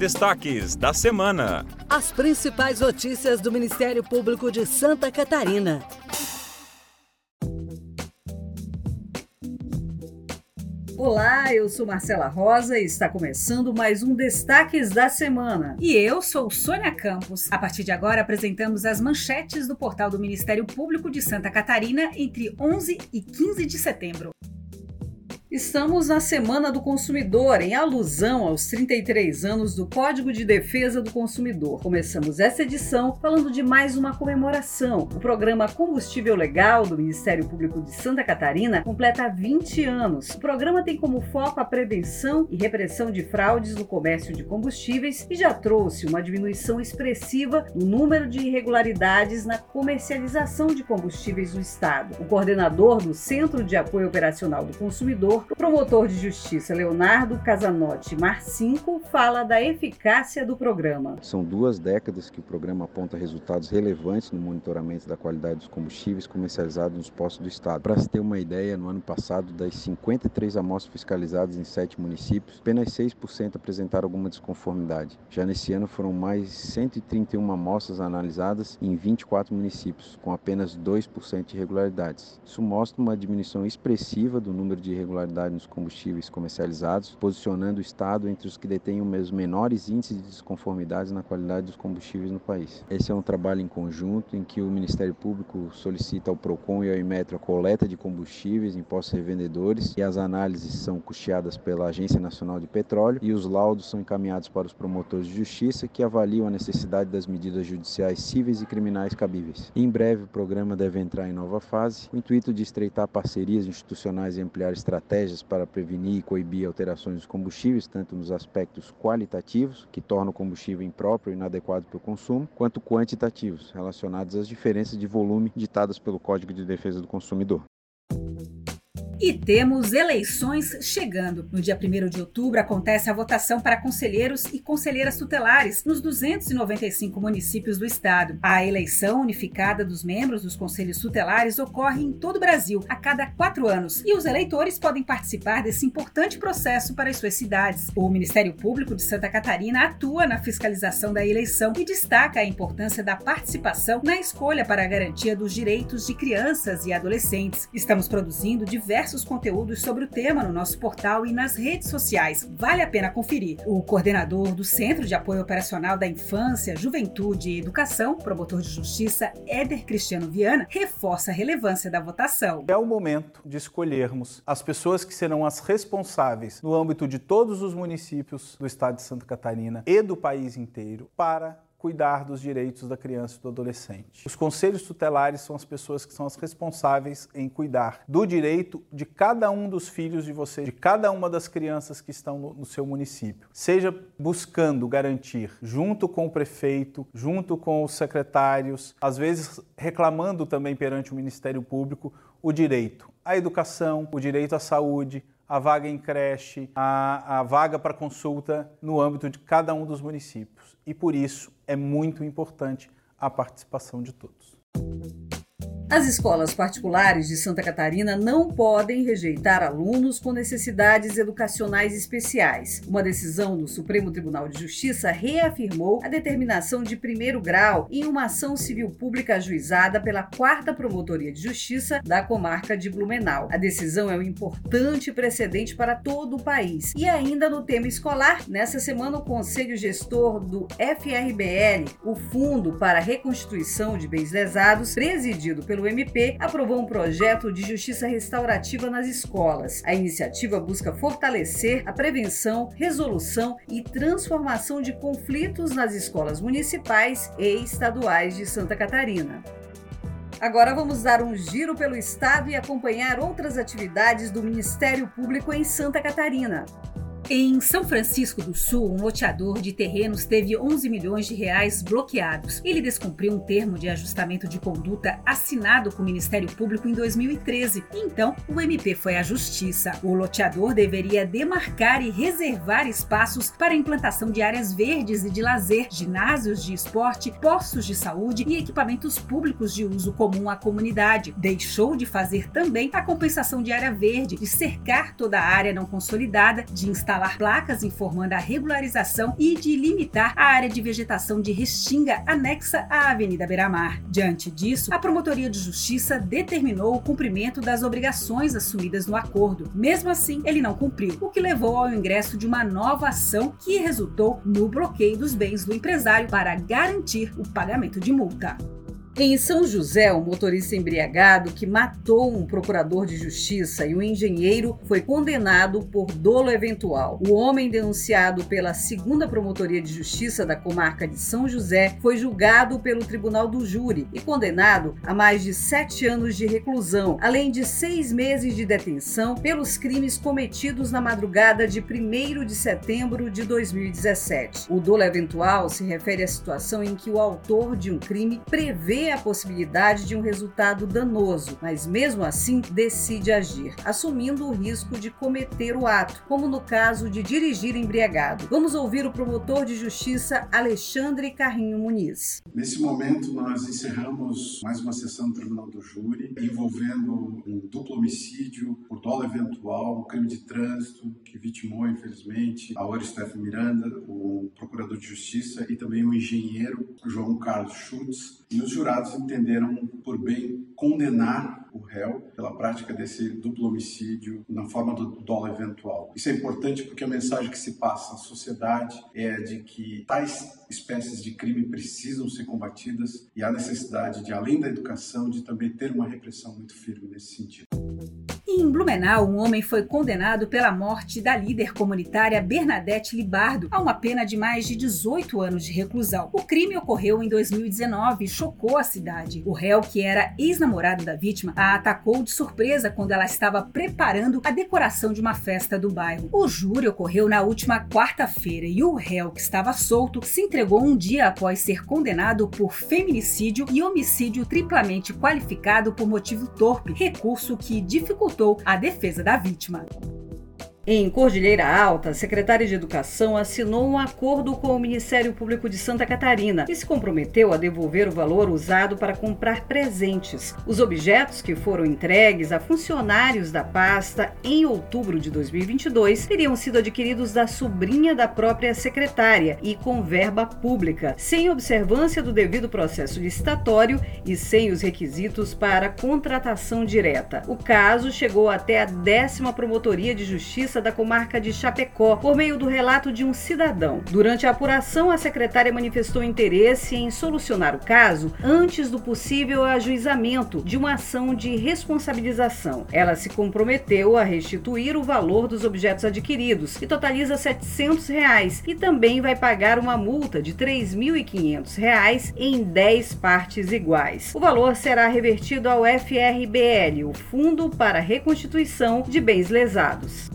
Destaques da semana. As principais notícias do Ministério Público de Santa Catarina. Olá, eu sou Marcela Rosa e está começando mais um Destaques da Semana. E eu sou Sônia Campos. A partir de agora apresentamos as manchetes do portal do Ministério Público de Santa Catarina entre 11 e 15 de setembro. Estamos na Semana do Consumidor, em alusão aos 33 anos do Código de Defesa do Consumidor. Começamos essa edição falando de mais uma comemoração. O programa Combustível Legal do Ministério Público de Santa Catarina completa 20 anos. O programa tem como foco a prevenção e repressão de fraudes no comércio de combustíveis e já trouxe uma diminuição expressiva no número de irregularidades na comercialização de combustíveis no Estado. O coordenador do Centro de Apoio Operacional do Consumidor, o promotor de justiça Leonardo Casanotti Marcinco fala da eficácia do programa. São duas décadas que o programa aponta resultados relevantes no monitoramento da qualidade dos combustíveis comercializados nos postos do Estado. Para se ter uma ideia, no ano passado, das 53 amostras fiscalizadas em sete municípios, apenas 6% apresentaram alguma desconformidade. Já nesse ano foram mais 131 amostras analisadas em 24 municípios, com apenas 2% de irregularidades. Isso mostra uma diminuição expressiva do número de irregularidades nos combustíveis comercializados, posicionando o Estado entre os que detêm os menores índices de desconformidades na qualidade dos combustíveis no país. Esse é um trabalho em conjunto em que o Ministério Público solicita ao PROCON e ao Inmetro a coleta de combustíveis em postos revendedores e as análises são custeadas pela Agência Nacional de Petróleo e os laudos são encaminhados para os promotores de justiça que avaliam a necessidade das medidas judiciais cíveis e criminais cabíveis. Em breve, o programa deve entrar em nova fase, com o intuito de estreitar parcerias institucionais e ampliar estratégias estratégias para prevenir e coibir alterações dos combustíveis, tanto nos aspectos qualitativos, que tornam o combustível impróprio e inadequado para o consumo, quanto quantitativos, relacionados às diferenças de volume ditadas pelo Código de Defesa do Consumidor. E temos eleições chegando. No dia 1 de outubro acontece a votação para conselheiros e conselheiras tutelares nos 295 municípios do estado. A eleição unificada dos membros dos conselhos tutelares ocorre em todo o Brasil a cada quatro anos e os eleitores podem participar desse importante processo para as suas cidades. O Ministério Público de Santa Catarina atua na fiscalização da eleição e destaca a importância da participação na escolha para a garantia dos direitos de crianças e adolescentes. Estamos produzindo diversos diversos conteúdos sobre o tema no nosso portal e nas redes sociais. Vale a pena conferir. O coordenador do Centro de Apoio Operacional da Infância, Juventude e Educação, promotor de justiça Éder Cristiano Viana, reforça a relevância da votação. É o momento de escolhermos as pessoas que serão as responsáveis no âmbito de todos os municípios do estado de Santa Catarina e do país inteiro para cuidar dos direitos da criança e do adolescente. Os conselhos tutelares são as pessoas que são as responsáveis em cuidar do direito de cada um dos filhos de você, de cada uma das crianças que estão no, no seu município. Seja buscando garantir, junto com o prefeito, junto com os secretários, às vezes reclamando também perante o Ministério Público o direito à educação, o direito à saúde, a vaga em creche, a, a vaga para consulta no âmbito de cada um dos municípios. E por isso é muito importante a participação de todos. As escolas particulares de Santa Catarina não podem rejeitar alunos com necessidades educacionais especiais. Uma decisão do Supremo Tribunal de Justiça reafirmou a determinação de primeiro grau em uma ação civil pública ajuizada pela quarta Promotoria de Justiça da comarca de Blumenau. A decisão é um importante precedente para todo o país. E ainda no tema escolar, nessa semana o Conselho Gestor do FRBL, o Fundo para a Reconstituição de Bens Lesados, presidido pelo MP, aprovou um projeto de justiça restaurativa nas escolas. A iniciativa busca fortalecer a prevenção, resolução e transformação de conflitos nas escolas municipais e estaduais de Santa Catarina. Agora vamos dar um giro pelo estado e acompanhar outras atividades do Ministério Público em Santa Catarina. Em São Francisco do Sul, um loteador de terrenos teve 11 milhões de reais bloqueados. Ele descumpriu um termo de ajustamento de conduta assinado com o Ministério Público em 2013. Então, o MP foi à Justiça. O loteador deveria demarcar e reservar espaços para a implantação de áreas verdes e de lazer, ginásios de esporte, postos de saúde e equipamentos públicos de uso comum à comunidade. Deixou de fazer também a compensação de área verde, de cercar toda a área não consolidada, de instalar instalar placas informando a regularização e de limitar a área de vegetação de restinga anexa à Avenida Beira-Mar. Diante disso, a Promotoria de Justiça determinou o cumprimento das obrigações assumidas no acordo. Mesmo assim, ele não cumpriu, o que levou ao ingresso de uma nova ação que resultou no bloqueio dos bens do empresário para garantir o pagamento de multa. Em São José, um motorista embriagado que matou um procurador de justiça e um engenheiro foi condenado por dolo eventual. O homem, denunciado pela segunda Promotoria de Justiça da comarca de São José, foi julgado pelo Tribunal do Júri e condenado a mais de sete anos de reclusão, além de seis meses de detenção pelos crimes cometidos na madrugada de 1 de setembro de 2017. O dolo eventual se refere à situação em que o autor de um crime prevê a possibilidade de um resultado danoso, mas mesmo assim decide agir, assumindo o risco de cometer o ato, como no caso de dirigir embriagado. Vamos ouvir o promotor de justiça Alexandre Carrinho Muniz. Nesse momento, nós encerramos mais uma sessão do Tribunal do Júri envolvendo um duplo homicídio por dolo eventual, um crime de trânsito que vitimou, infelizmente, a Oristef Miranda, o procurador de justiça, e também o engenheiro João Carlos Schutz. E os jurados entenderam por bem condenar o réu pela prática desse duplo homicídio na forma do dolo eventual. Isso é importante porque a mensagem que se passa à sociedade é de que tais espécies de crime precisam ser combatidas e há necessidade de, além da educação, de também ter uma repressão muito firme nesse sentido. Em Blumenau, um homem foi condenado pela morte da líder comunitária Bernadette Libardo a uma pena de mais de 18 anos de reclusão. O crime ocorreu em 2019 e chocou a cidade. O réu, que era ex-namorado da vítima, a atacou de surpresa quando ela estava preparando a decoração de uma festa do bairro. O júri ocorreu na última quarta-feira e o réu, que estava solto, se entregou um dia após ser condenado por feminicídio e homicídio triplamente qualificado por motivo torpe, recurso que dificultou a defesa da vítima. Em Cordilheira Alta, a secretária de Educação assinou um acordo com o Ministério Público de Santa Catarina e se comprometeu a devolver o valor usado para comprar presentes. Os objetos que foram entregues a funcionários da pasta em outubro de 2022 teriam sido adquiridos da sobrinha da própria secretária e com verba pública, sem observância do devido processo licitatório e sem os requisitos para contratação direta. O caso chegou até a décima Promotoria de Justiça Justiça da comarca de Chapecó, por meio do relato de um cidadão. Durante a apuração, a secretária manifestou interesse em solucionar o caso antes do possível ajuizamento de uma ação de responsabilização. Ela se comprometeu a restituir o valor dos objetos adquiridos, que totaliza 700 reais, e também vai pagar uma multa de R$ 3.500 em 10 partes iguais. O valor será revertido ao FRBL, o Fundo para Reconstituição de Bens Lesados.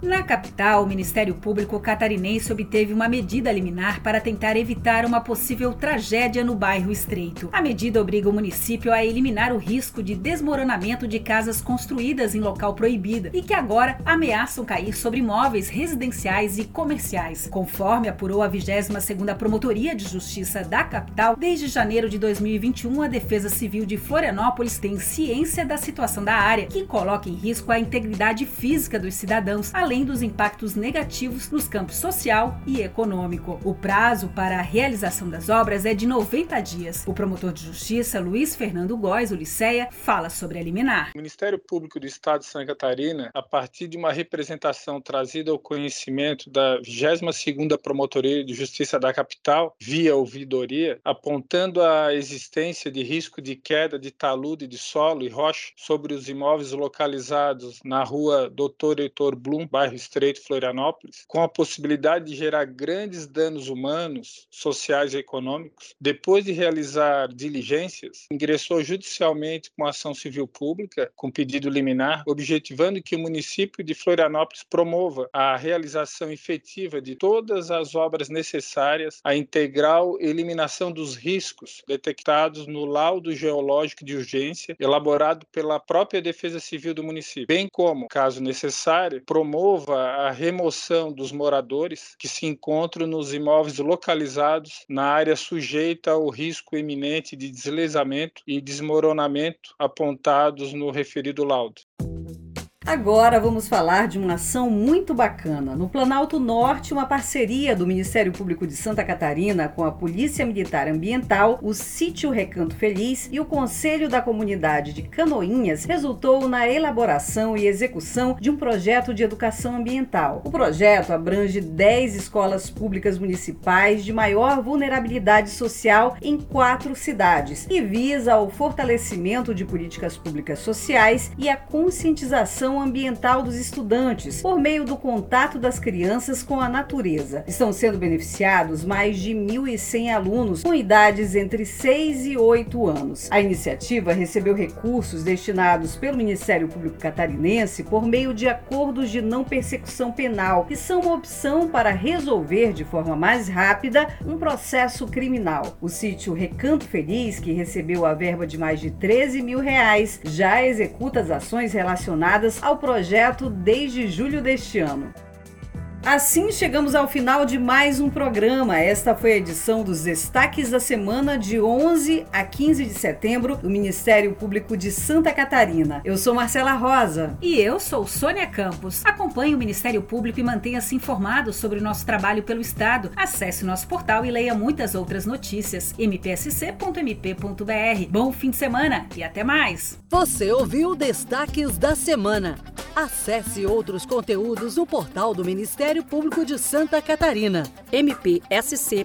Na capital, o Ministério Público catarinense obteve uma medida liminar para tentar evitar uma possível tragédia no bairro Estreito. A medida obriga o município a eliminar o risco de desmoronamento de casas construídas em local proibido e que agora ameaçam cair sobre imóveis residenciais e comerciais. Conforme apurou a 22ª Promotoria de Justiça da capital, desde janeiro de 2021, a Defesa Civil de Florianópolis tem ciência da situação da área, que coloca em risco a integridade física dos cidadãos, além dos impactos negativos nos campos social e econômico. O prazo para a realização das obras é de 90 dias. O promotor de justiça, Luiz Fernando Góes, o Liceia, fala sobre a liminar. O Ministério Público do Estado de Santa Catarina, a partir de uma representação trazida ao conhecimento da 22ª Promotoria de Justiça da capital, via ouvidoria, apontando a existência de risco de queda de talude de solo e rocha sobre os imóveis localizados na rua Dr. Heitor Blum, bairro Estreito, Florianópolis, com a possibilidade de gerar grandes danos humanos, sociais e econômicos, depois de realizar diligências, ingressou judicialmente com ação civil pública, com pedido liminar, objetivando que o município de Florianópolis promova a realização efetiva de todas as obras necessárias à integral eliminação dos riscos detectados no laudo geológico de urgência elaborado pela própria Defesa Civil do município, bem como, caso necessário, promova promova a remoção dos moradores que se encontram nos imóveis localizados na área sujeita ao risco iminente de deslizamento e desmoronamento apontados no referido laudo. Agora vamos falar de uma ação muito bacana. No Planalto Norte, uma parceria do Ministério Público de Santa Catarina com a Polícia Militar Ambiental, o Sítio Recanto Feliz e o Conselho da Comunidade de Canoinhas resultou na elaboração e execução de um projeto de educação ambiental. O projeto abrange 10 escolas públicas municipais de maior vulnerabilidade social em quatro cidades e visa o fortalecimento de políticas públicas sociais e a conscientização ambiental dos estudantes por meio do contato das crianças com a natureza. Estão sendo beneficiados mais de 1.100 alunos com idades entre 6 e 8 anos. A iniciativa recebeu recursos destinados pelo Ministério Público Catarinense por meio de acordos de não persecução penal, que são uma opção para resolver de forma mais rápida um processo criminal. O sítio Recanto Feliz, que recebeu a verba de mais de 13 mil reais, já executa as ações relacionadas ao projeto desde julho deste ano. Assim chegamos ao final de mais um programa. Esta foi a edição dos Destaques da Semana de 11 a 15 de setembro do Ministério Público de Santa Catarina. Eu sou Marcela Rosa. E eu sou Sônia Campos. Acompanhe o Ministério Público e mantenha-se informado sobre o nosso trabalho pelo Estado. Acesse nosso portal e leia muitas outras notícias. mpsc.mp.br. Bom fim de semana e até mais. Você ouviu Destaques da Semana. Acesse outros conteúdos no portal do Ministério Público de Santa Catarina, mpsc.mp.br.